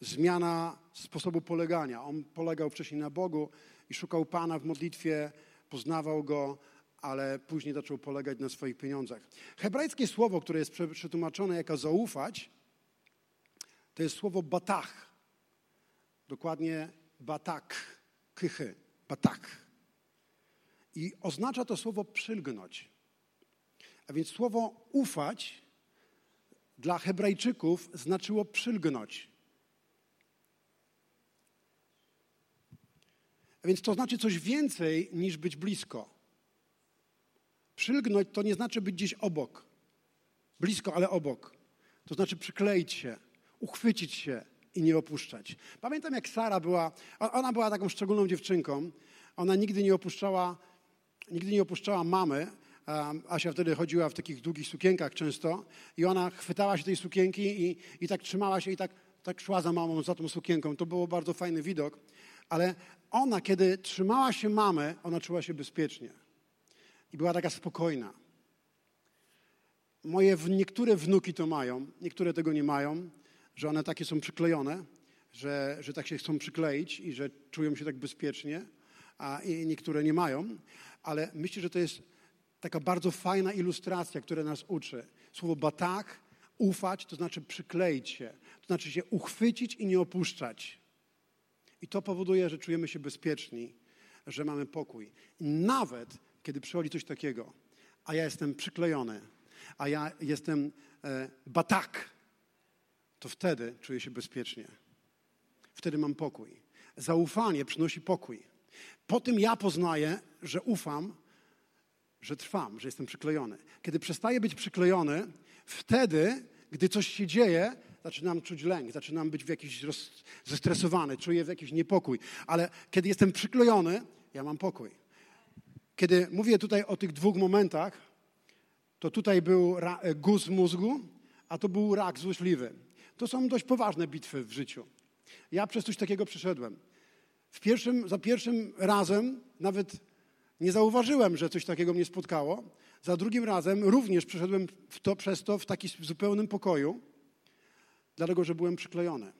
Zmiana sposobu polegania. On polegał wcześniej na Bogu i szukał Pana w modlitwie, poznawał Go, ale później zaczął polegać na swoich pieniądzach. Hebrajskie słowo, które jest przetłumaczone jako zaufać, to jest słowo batach. Dokładnie batak, kychy, batak. I oznacza to słowo przylgnąć. A więc słowo ufać dla Hebrajczyków znaczyło przylgnąć. Więc to znaczy coś więcej niż być blisko. Przylgnąć to nie znaczy być gdzieś obok. Blisko, ale obok. To znaczy przykleić się, uchwycić się i nie opuszczać. Pamiętam, jak Sara była, ona była taką szczególną dziewczynką. Ona nigdy nie opuszczała, nigdy nie opuszczała mamy, Asia wtedy chodziła w takich długich sukienkach często i ona chwytała się tej sukienki i, i tak trzymała się i tak, tak szła za mamą, za tą sukienką. To było bardzo fajny widok, ale ona, kiedy trzymała się mamy, ona czuła się bezpiecznie i była taka spokojna. Moje niektóre wnuki to mają, niektóre tego nie mają, że one takie są przyklejone, że, że tak się chcą przykleić i że czują się tak bezpiecznie, a niektóre nie mają, ale myślę, że to jest taka bardzo fajna ilustracja, która nas uczy. Słowo batak, ufać, to znaczy przykleić się, to znaczy się uchwycić i nie opuszczać. I to powoduje, że czujemy się bezpieczni, że mamy pokój. Nawet kiedy przychodzi coś takiego, a ja jestem przyklejony, a ja jestem e, batak, to wtedy czuję się bezpiecznie. Wtedy mam pokój. Zaufanie przynosi pokój. Po tym ja poznaję, że ufam, że trwam, że jestem przyklejony. Kiedy przestaję być przyklejony, wtedy, gdy coś się dzieje, zaczynam czuć lęk, zaczynam być w jakiś roz, zestresowany, czuję w jakiś niepokój. Ale kiedy jestem przyklejony, ja mam pokój. Kiedy mówię tutaj o tych dwóch momentach, to tutaj był ra, e, guz mózgu, a to był rak złośliwy. To są dość poważne bitwy w życiu. Ja przez coś takiego przeszedłem. W pierwszym, za pierwszym razem nawet nie zauważyłem, że coś takiego mnie spotkało. Za drugim razem również przeszedłem to, przez to w taki zupełnym pokoju, dlatego że byłem przyklejony,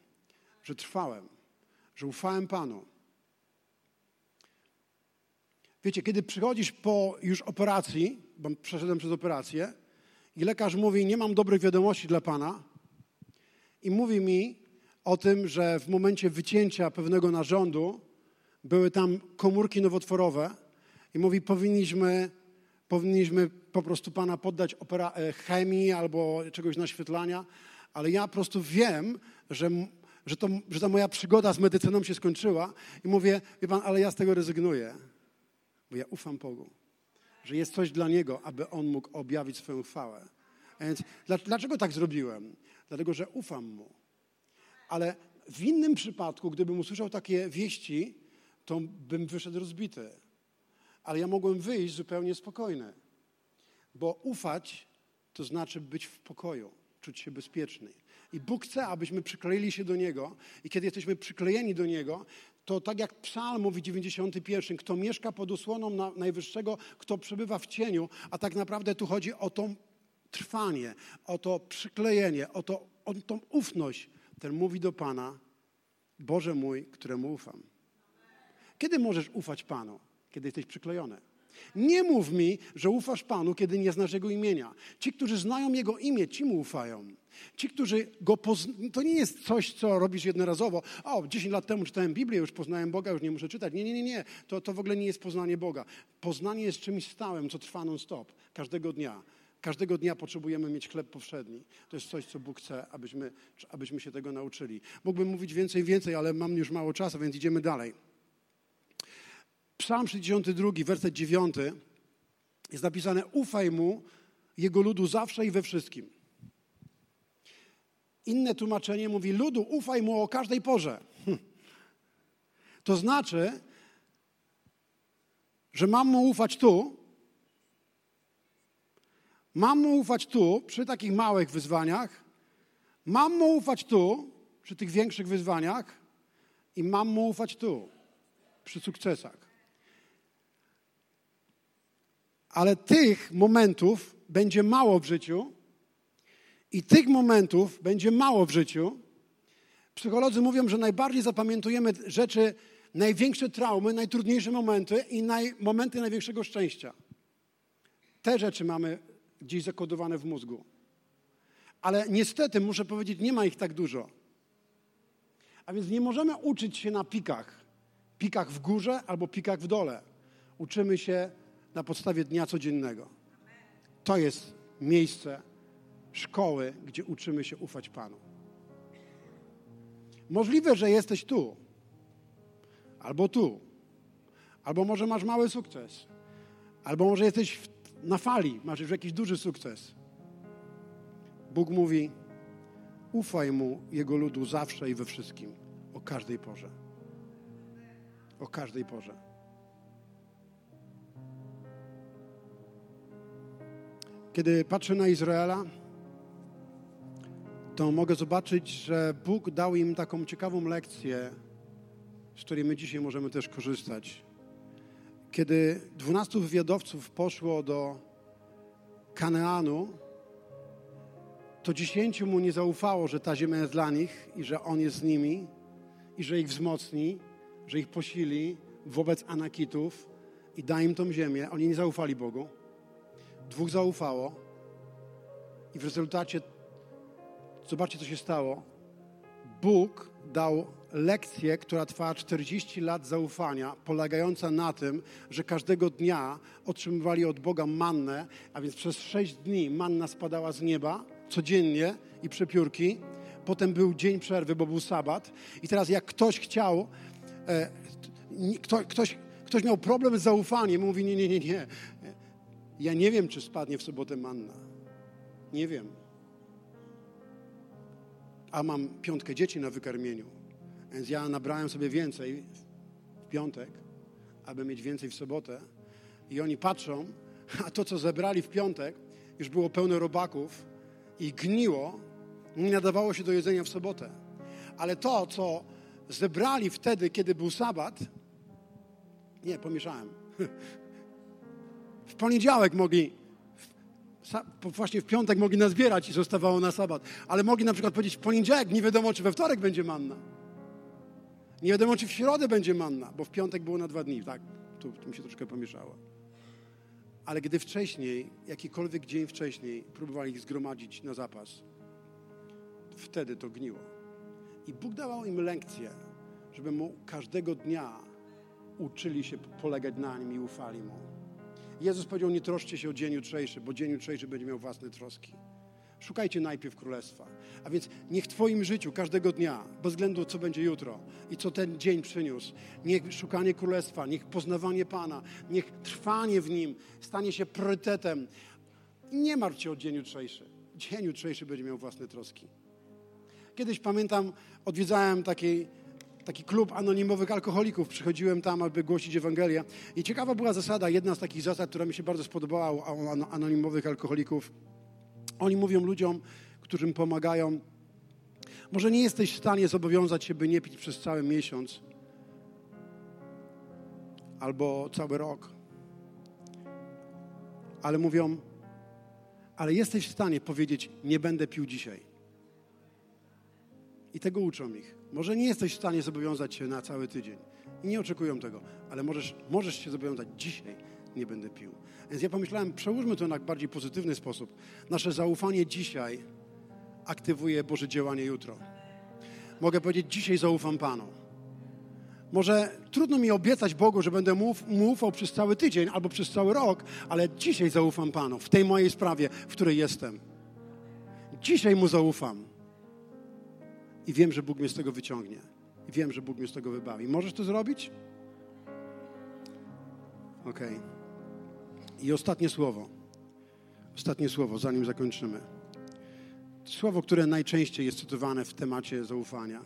że trwałem, że ufałem Panu. Wiecie, kiedy przychodzisz po już operacji, bo przeszedłem przez operację, i lekarz mówi: Nie mam dobrych wiadomości dla Pana, i mówi mi o tym, że w momencie wycięcia pewnego narządu były tam komórki nowotworowe i mówi, powinniśmy, powinniśmy po prostu Pana poddać e, chemii albo czegoś naświetlania, ale ja po prostu wiem, że, że, to, że ta moja przygoda z medycyną się skończyła i mówię, wie Pan, ale ja z tego rezygnuję, bo ja ufam Bogu, że jest coś dla Niego, aby On mógł objawić swoją chwałę. Więc dlaczego tak zrobiłem? Dlatego, że ufam Mu. Ale w innym przypadku, gdybym usłyszał takie wieści, to bym wyszedł rozbity ale ja mogłem wyjść zupełnie spokojny. Bo ufać to znaczy być w pokoju, czuć się bezpieczny. I Bóg chce, abyśmy przykleili się do Niego i kiedy jesteśmy przyklejeni do Niego, to tak jak Psalm mówi 91, kto mieszka pod osłoną na Najwyższego, kto przebywa w cieniu, a tak naprawdę tu chodzi o to trwanie, o to przyklejenie, o, to, o tą ufność. Ten mówi do Pana, Boże mój, któremu ufam. Kiedy możesz ufać Panu? Kiedy jesteś przyklejony. Nie mów mi, że ufasz Panu, kiedy nie znasz Jego imienia. Ci, którzy znają Jego imię, ci mu ufają. Ci, którzy go poznają, to nie jest coś, co robisz jednorazowo. O, 10 lat temu czytałem Biblię, już poznałem Boga, już nie muszę czytać. Nie, nie, nie, nie. To, to w ogóle nie jest poznanie Boga. Poznanie jest czymś stałym, co trwa non-stop, każdego dnia. Każdego dnia potrzebujemy mieć chleb powszedni. To jest coś, co Bóg chce, abyśmy, abyśmy się tego nauczyli. Mógłbym mówić więcej, więcej, ale mam już mało czasu, więc idziemy dalej. Psalm 62, werset 9 jest napisane: Ufaj mu, jego ludu zawsze i we wszystkim. Inne tłumaczenie mówi: Ludu, ufaj mu o każdej porze. Hm. To znaczy, że mam mu ufać tu, mam mu ufać tu, przy takich małych wyzwaniach, mam mu ufać tu, przy tych większych wyzwaniach i mam mu ufać tu, przy sukcesach. Ale tych momentów będzie mało w życiu i tych momentów będzie mało w życiu. Psycholodzy mówią, że najbardziej zapamiętujemy rzeczy, największe traumy, najtrudniejsze momenty i naj, momenty największego szczęścia. Te rzeczy mamy gdzieś zakodowane w mózgu. Ale niestety, muszę powiedzieć, nie ma ich tak dużo. A więc nie możemy uczyć się na pikach. Pikach w górze albo pikach w dole. Uczymy się na podstawie dnia codziennego. To jest miejsce szkoły, gdzie uczymy się ufać Panu. Możliwe, że jesteś tu, albo tu, albo może masz mały sukces, albo może jesteś na fali, masz już jakiś duży sukces. Bóg mówi: ufaj mu, jego ludu zawsze i we wszystkim, o każdej porze. O każdej porze. Kiedy patrzę na Izraela, to mogę zobaczyć, że Bóg dał im taką ciekawą lekcję, z której my dzisiaj możemy też korzystać. Kiedy dwunastu wywiadowców poszło do Kaneanu, to dziesięciu mu nie zaufało, że ta ziemia jest dla nich i że on jest z nimi i że ich wzmocni, że ich posili wobec Anakitów i da im tą ziemię. Oni nie zaufali Bogu. Dwóch zaufało i w rezultacie zobaczcie, co się stało. Bóg dał lekcję, która trwała 40 lat zaufania, polegająca na tym, że każdego dnia otrzymywali od Boga mannę, a więc przez 6 dni manna spadała z nieba codziennie i przepiórki. Potem był dzień przerwy, bo był sabat. I teraz jak ktoś chciał, e, kto, ktoś, ktoś miał problem z zaufaniem, mówi nie, nie, nie, nie. Ja nie wiem, czy spadnie w sobotę manna. Nie wiem. A mam piątkę dzieci na wykarmieniu. Więc ja nabrałem sobie więcej w piątek, aby mieć więcej w sobotę. I oni patrzą, a to, co zebrali w piątek, już było pełne robaków i gniło, nie nadawało się do jedzenia w sobotę. Ale to, co zebrali wtedy, kiedy był sabat, nie, pomieszałem. Poniedziałek mogli, właśnie w piątek mogli nazbierać i zostawało na sabat. Ale mogli na przykład powiedzieć w poniedziałek, nie wiadomo czy we wtorek będzie manna. Nie wiadomo czy w środę będzie manna, bo w piątek było na dwa dni, tak? Tu, tu mi się troszkę pomieszało. Ale gdy wcześniej, jakikolwiek dzień wcześniej, próbowali ich zgromadzić na zapas, wtedy to gniło. I Bóg dawał im lekcję, żeby mu każdego dnia uczyli się polegać na nim i ufali mu. Jezus powiedział, nie troszcie się o dzień jutrzejszy, bo dzień jutrzejszy będzie miał własne troski. Szukajcie najpierw Królestwa. A więc niech w Twoim życiu każdego dnia, bez względu co będzie jutro i co ten dzień przyniósł, niech szukanie Królestwa, niech poznawanie Pana, niech trwanie w Nim stanie się priorytetem. Nie martw się o dzień jutrzejszy. Dzień jutrzejszy będzie miał własne troski. Kiedyś pamiętam, odwiedzałem takiej taki klub anonimowych alkoholików. Przychodziłem tam, aby głosić Ewangelię. I ciekawa była zasada, jedna z takich zasad, która mi się bardzo spodobała u anonimowych alkoholików. Oni mówią ludziom, którym pomagają. Może nie jesteś w stanie zobowiązać się, by nie pić przez cały miesiąc albo cały rok, ale mówią, ale jesteś w stanie powiedzieć: Nie będę pił dzisiaj. I tego uczą ich. Może nie jesteś w stanie zobowiązać się na cały tydzień i nie oczekują tego, ale możesz, możesz się zobowiązać dzisiaj, nie będę pił. Więc ja pomyślałem, przełóżmy to na bardziej pozytywny sposób. Nasze zaufanie dzisiaj aktywuje Boże działanie jutro. Mogę powiedzieć, dzisiaj zaufam Panu. Może trudno mi obiecać Bogu, że będę mu, mu ufał przez cały tydzień albo przez cały rok, ale dzisiaj zaufam Panu w tej mojej sprawie, w której jestem. Dzisiaj mu zaufam. I wiem, że Bóg mnie z tego wyciągnie. I wiem, że Bóg mnie z tego wybawi. Możesz to zrobić? Okay. I ostatnie słowo. Ostatnie słowo, zanim zakończymy. Słowo, które najczęściej jest cytowane w temacie zaufania.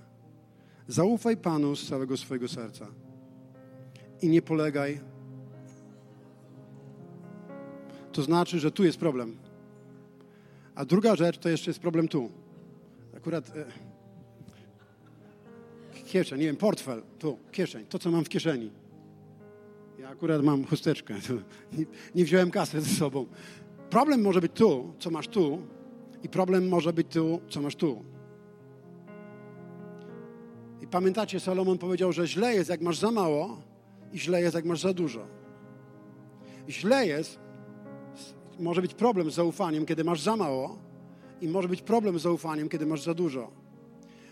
Zaufaj Panu z całego swojego serca i nie polegaj. To znaczy, że tu jest problem. A druga rzecz to jeszcze jest problem tu. Akurat e, kieszeń, nie wiem, portfel, tu, kieszeń, to co mam w kieszeni. Ja akurat mam chusteczkę, nie, nie wziąłem kasy ze sobą. Problem może być tu, co masz tu, i problem może być tu, co masz tu. I pamiętacie, Salomon powiedział, że źle jest, jak masz za mało, i źle jest, jak masz za dużo. Źle jest, może być problem z zaufaniem, kiedy masz za mało, i może być problem z zaufaniem, kiedy masz za dużo.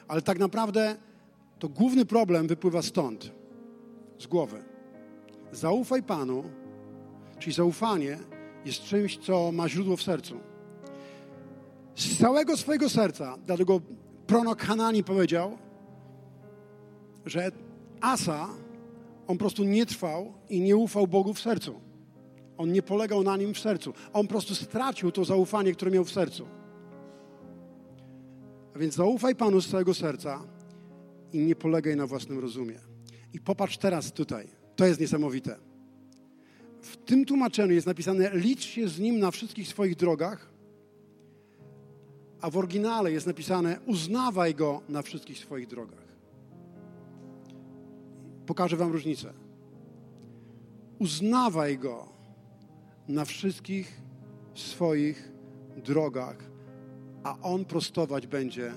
Ale tak naprawdę to główny problem wypływa stąd, z głowy. Zaufaj Panu, czyli zaufanie jest czymś, co ma źródło w sercu. Z całego swojego serca, dlatego prorok Hanani powiedział, że Asa, on po prostu nie trwał i nie ufał Bogu w sercu. On nie polegał na nim w sercu. On po prostu stracił to zaufanie, które miał w sercu. A więc zaufaj Panu z całego serca i nie polegaj na własnym rozumie. I popatrz teraz tutaj. To jest niesamowite. W tym tłumaczeniu jest napisane: licz się z nim na wszystkich swoich drogach, a w oryginale jest napisane: uznawaj go na wszystkich swoich drogach. Pokażę Wam różnicę. Uznawaj go na wszystkich swoich drogach, a on prostować będzie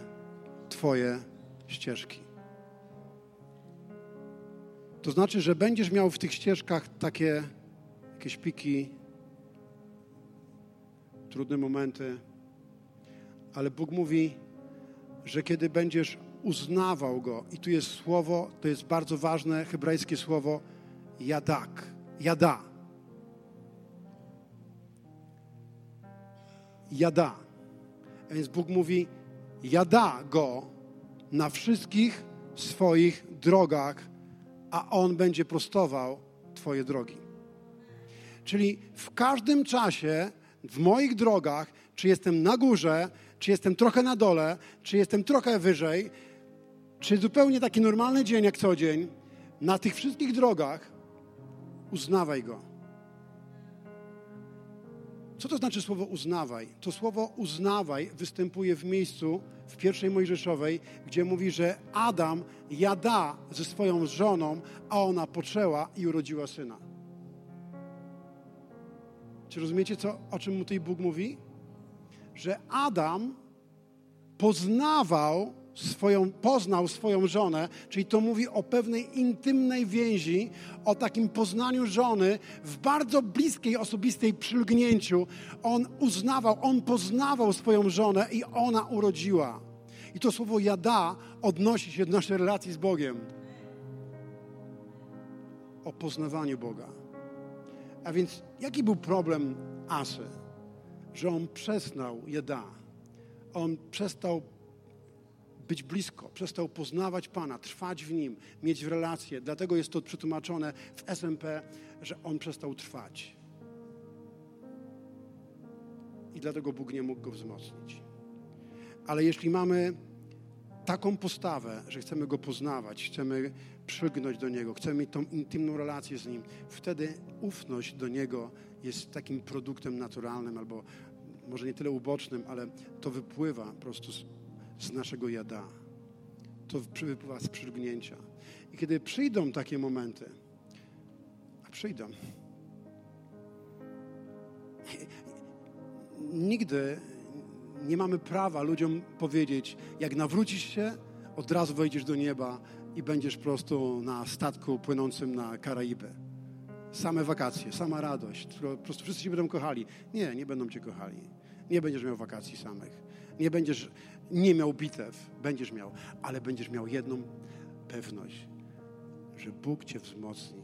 Twoje ścieżki. To znaczy, że będziesz miał w tych ścieżkach takie jakieś piki, trudne momenty, ale Bóg mówi, że kiedy będziesz uznawał Go, i tu jest słowo, to jest bardzo ważne hebrajskie słowo jadak, jada. Jada. A więc Bóg mówi, jada Go na wszystkich swoich drogach, a On będzie prostował Twoje drogi. Czyli w każdym czasie, w moich drogach, czy jestem na górze, czy jestem trochę na dole, czy jestem trochę wyżej, czy zupełnie taki normalny dzień jak co dzień, na tych wszystkich drogach uznawaj Go. Co to znaczy słowo uznawaj? To słowo uznawaj występuje w miejscu w pierwszej Mojżeszowej, gdzie mówi, że Adam jada ze swoją żoną, a ona poczęła i urodziła syna. Czy rozumiecie, co, o czym tutaj Bóg mówi? Że Adam poznawał swoją, poznał swoją żonę, czyli to mówi o pewnej intymnej więzi, o takim poznaniu żony w bardzo bliskiej, osobistej przylgnięciu. On uznawał, on poznawał swoją żonę i ona urodziła. I to słowo jada odnosi się do naszej relacji z Bogiem. O poznawaniu Boga. A więc jaki był problem Asy? Że on przestał jada. On przestał być blisko, przestał poznawać Pana, trwać w Nim, mieć w relację. Dlatego jest to przetłumaczone w SMP, że On przestał trwać. I dlatego Bóg nie mógł go wzmocnić. Ale jeśli mamy taką postawę, że chcemy Go poznawać, chcemy przygnąć do Niego, chcemy mieć tą intymną relację z Nim, wtedy ufność do Niego jest takim produktem naturalnym albo może nie tyle ubocznym, ale to wypływa po prostu z, z naszego jada. To wypływa z przylgnięcia. I kiedy przyjdą takie momenty, a przyjdą, nigdy nie mamy prawa ludziom powiedzieć, jak nawrócisz się, od razu wejdziesz do nieba i będziesz prostu na statku płynącym na Karaiby. Same wakacje, sama radość, po prostu wszyscy się będą kochali. Nie, nie będą cię kochali. Nie będziesz miał wakacji samych. Nie będziesz nie miał bitew, będziesz miał, ale będziesz miał jedną pewność, że Bóg cię wzmocni,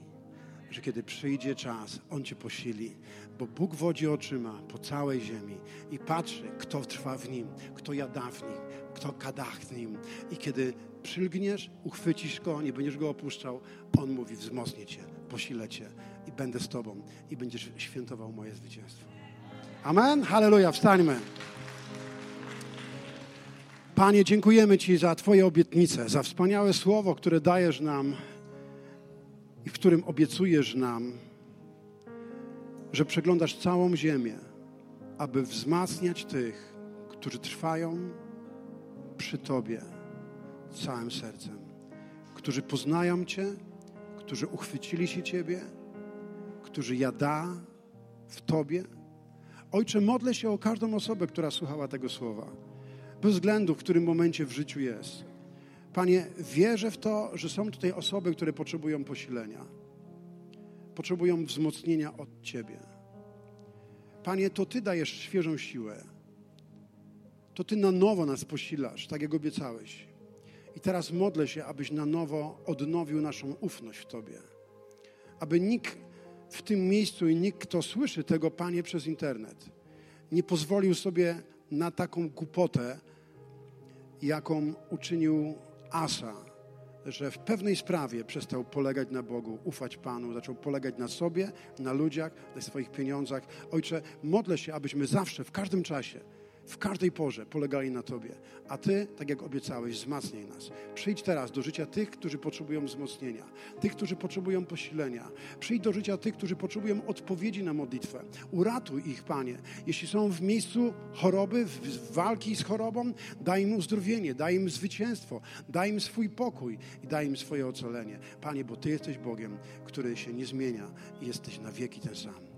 że kiedy przyjdzie czas, On cię posili, bo Bóg wodzi oczyma po całej ziemi i patrzy, kto trwa w Nim, kto jada w Nim, kto kadach w Nim. I kiedy przylgniesz, uchwycisz Go, nie będziesz Go opuszczał, On mówi, wzmocnię Cię, posilę Cię i będę z Tobą i będziesz świętował moje zwycięstwo. Amen? Halleluja, wstańmy. Panie, dziękujemy Ci za Twoje obietnice, za wspaniałe słowo, które dajesz nam i w którym obiecujesz nam, że przeglądasz całą ziemię, aby wzmacniać tych, którzy trwają przy Tobie całym sercem, którzy poznają Cię, którzy uchwycili się Ciebie, którzy jada w Tobie. Ojcze, modlę się o każdą osobę, która słuchała tego słowa, bez względu, w którym momencie w życiu jest. Panie, wierzę w to, że są tutaj osoby, które potrzebują posilenia, potrzebują wzmocnienia od Ciebie. Panie, to Ty dajesz świeżą siłę. To Ty na nowo nas posilasz, tak jak obiecałeś. I teraz modlę się, abyś na nowo odnowił naszą ufność w Tobie. Aby nikt w tym miejscu i nikt, kto słyszy tego, Panie, przez internet, nie pozwolił sobie na taką głupotę, jaką uczynił Asa, że w pewnej sprawie przestał polegać na Bogu, ufać Panu, zaczął polegać na sobie, na ludziach, na swoich pieniądzach. Ojcze, modlę się, abyśmy zawsze, w każdym czasie, w każdej porze polegali na Tobie. A Ty, tak jak obiecałeś, wzmacniaj nas. Przyjdź teraz do życia tych, którzy potrzebują wzmocnienia, tych, którzy potrzebują posilenia. Przyjdź do życia tych, którzy potrzebują odpowiedzi na modlitwę. Uratuj ich, Panie. Jeśli są w miejscu choroby, w walki z chorobą, daj im uzdrowienie, daj im zwycięstwo, daj im swój pokój i daj im swoje ocalenie. Panie, bo Ty jesteś Bogiem, który się nie zmienia i jesteś na wieki ten sam.